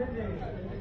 Good day.